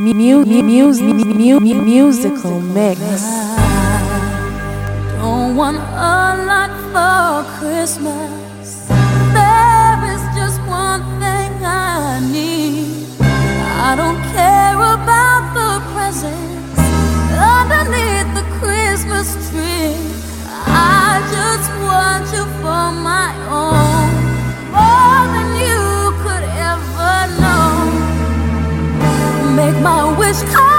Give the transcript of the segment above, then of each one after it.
mu- musical mix. Don't want a lot for Christmas. There is just one thing I need. I don't care about the presents underneath the Christmas tree. I just want you for my own. Oh, my wish.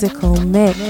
musical mix.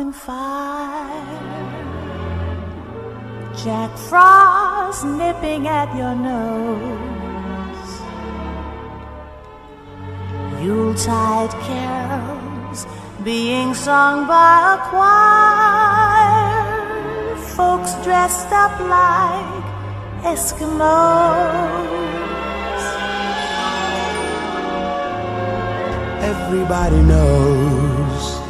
On an open fire. Jack Frost nipping at your nose. Yuletide carols being sung by a choir. Folks dressed up like Eskimos. Everybody knows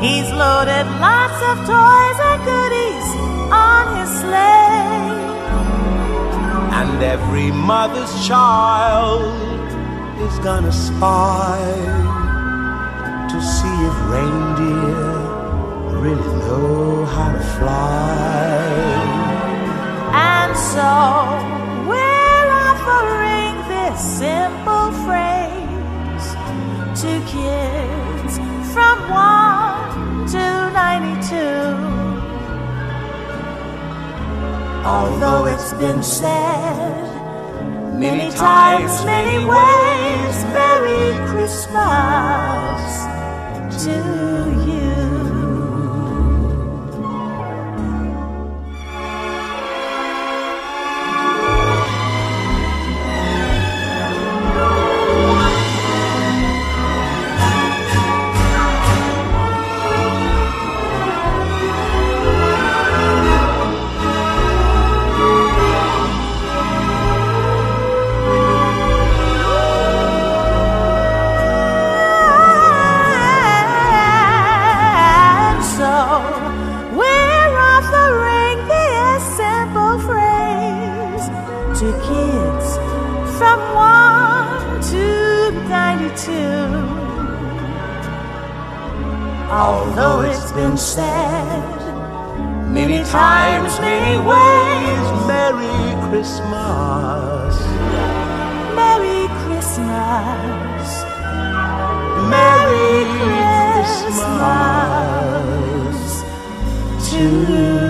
He's loaded lots of toys and goodies on his sleigh. And every mother's child is gonna spy to see if reindeer really know how to fly. And so we're offering this simple phrase to kids from 1 to 92. Although it's been said many times, many ways, Merry Christmas to Although it's been said Many times, many ways, Merry Christmas. Merry Christmas. Merry Christmas to you.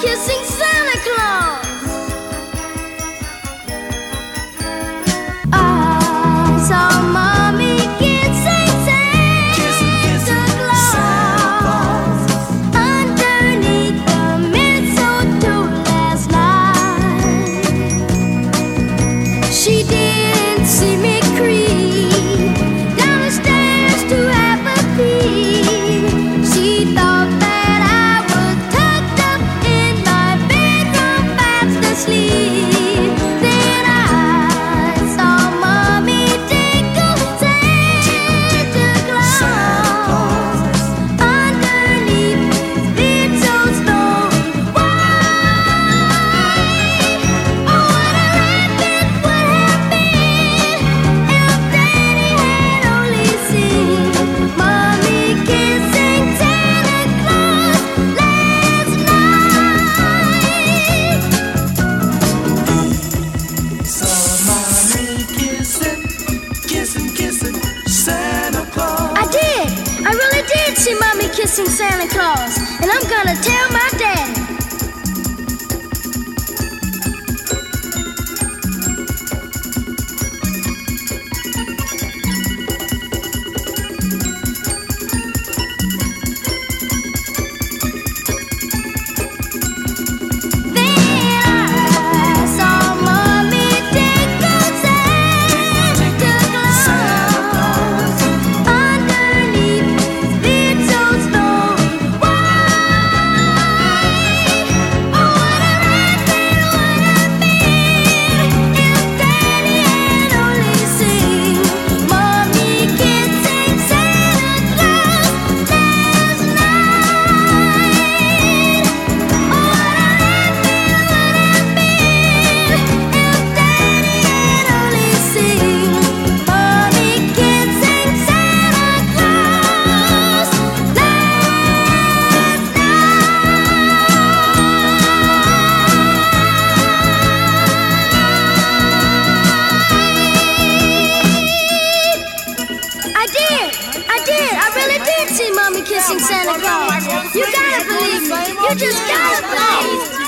kissing I really did see mommy kissing Santa Claus. You gotta believe me. You just gotta believe.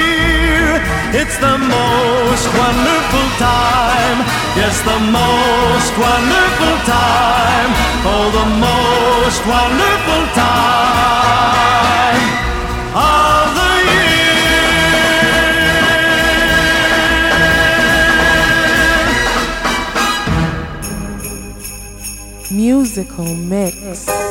It's the most wonderful time. Yes, the most wonderful time. Oh, the most wonderful time of the year. Musical mix.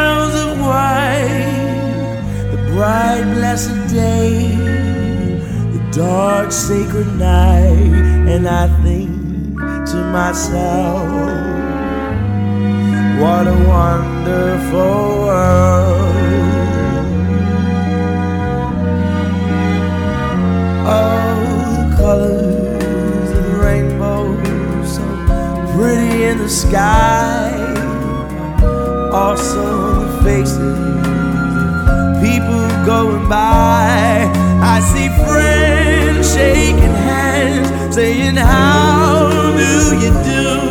bright, the bright, blessed day, the dark, sacred night, and I think to myself, what a wonderful world. Oh, the colors of the rainbow, so pretty in the sky, awesome faces, people going by. I see friends shaking hands, saying, How do you do?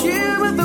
snow. I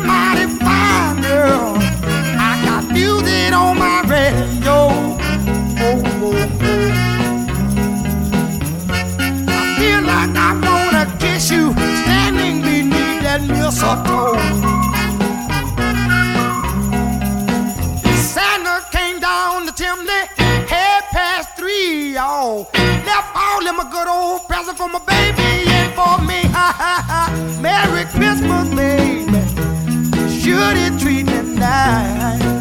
mighty fine girl. I got music on my radio. Oh. I feel like I wanna kiss you, standing beneath that mistletoe. dirty treatment. I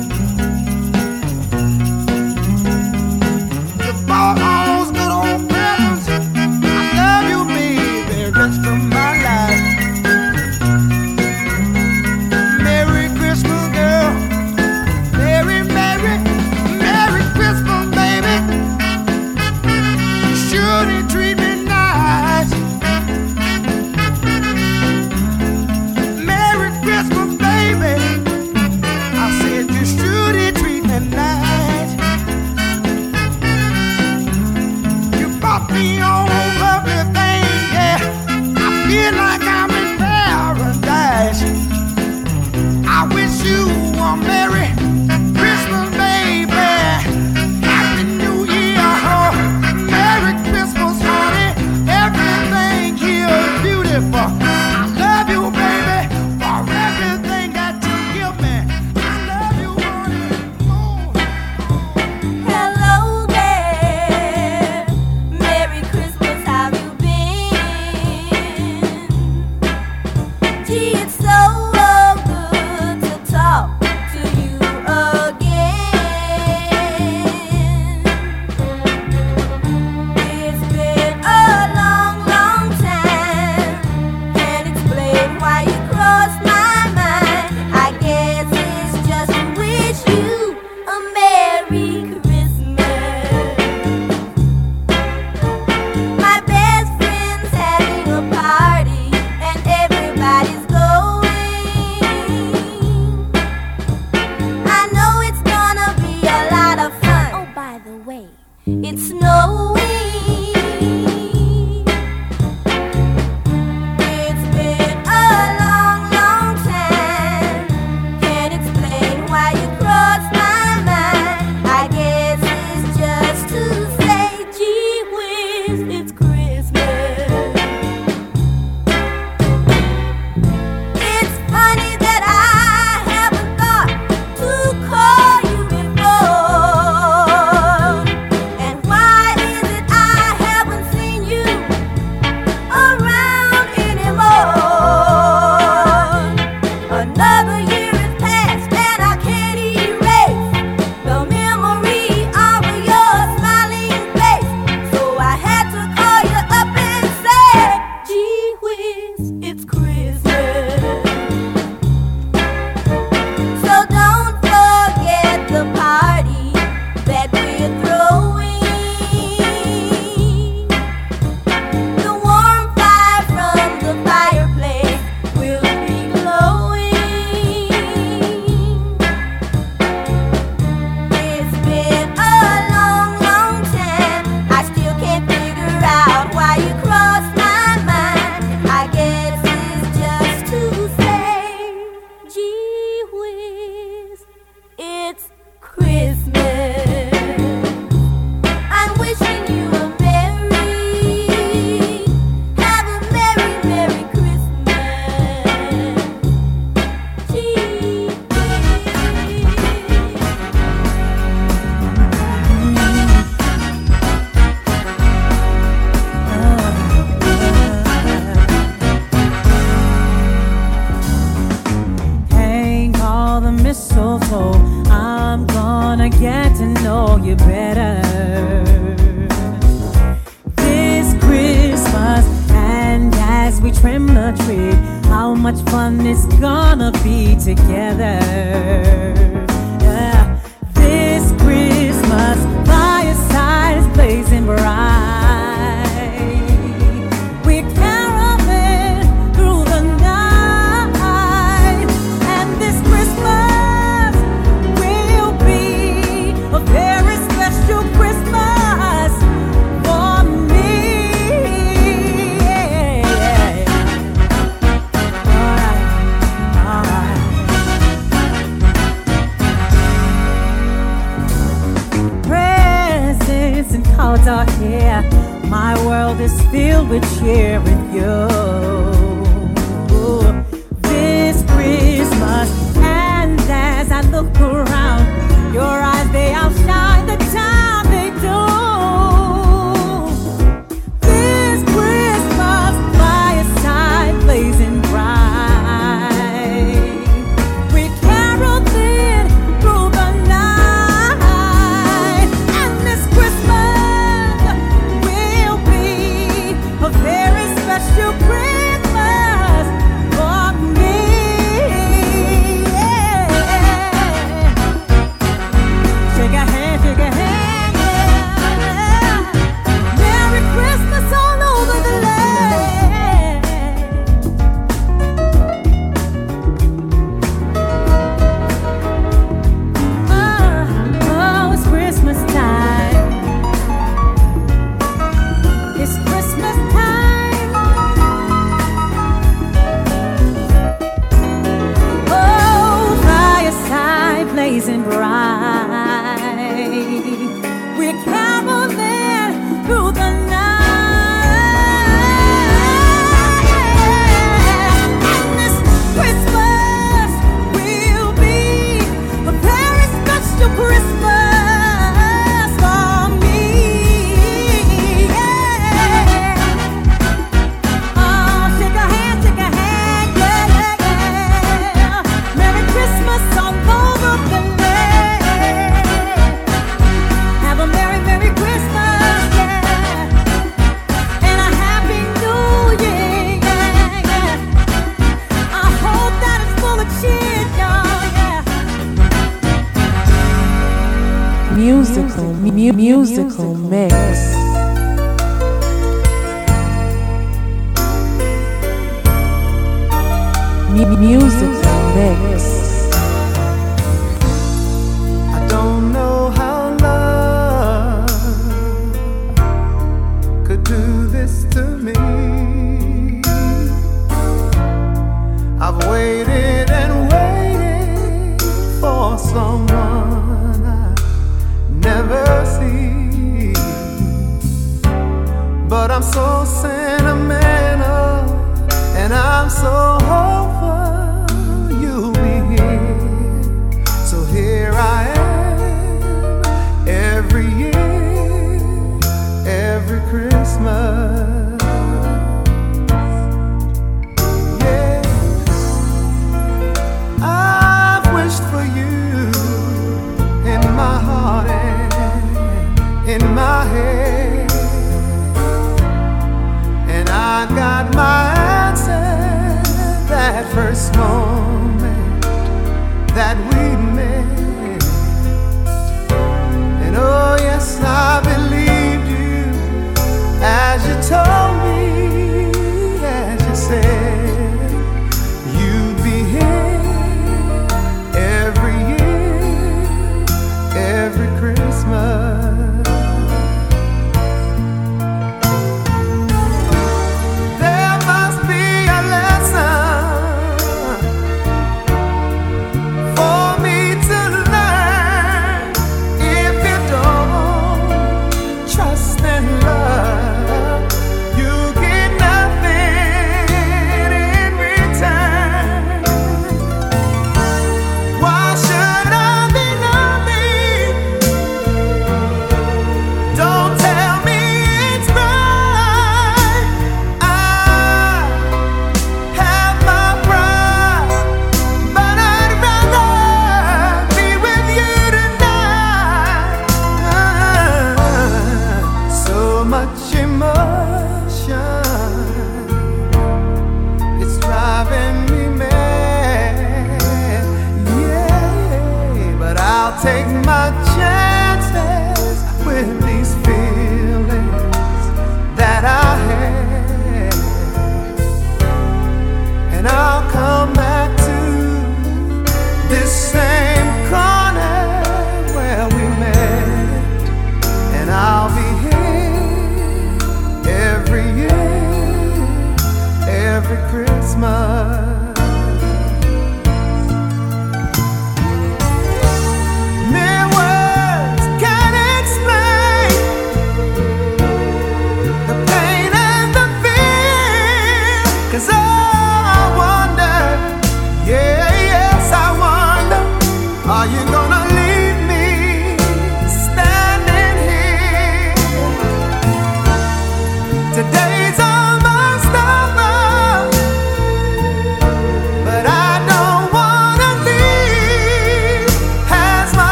Mu- Musical mix.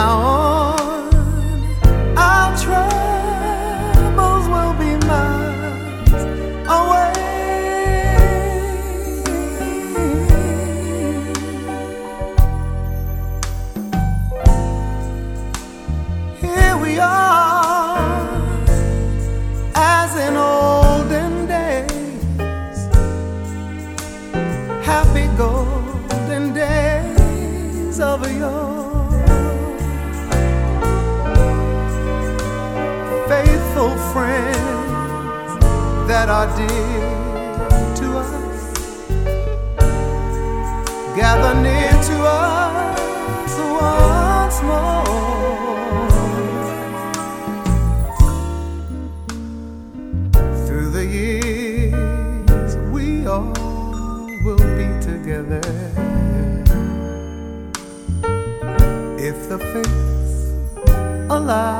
now. are dear to us. Gather near to us once more. Through the years, we all will be together. If the fates allow.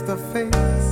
the face.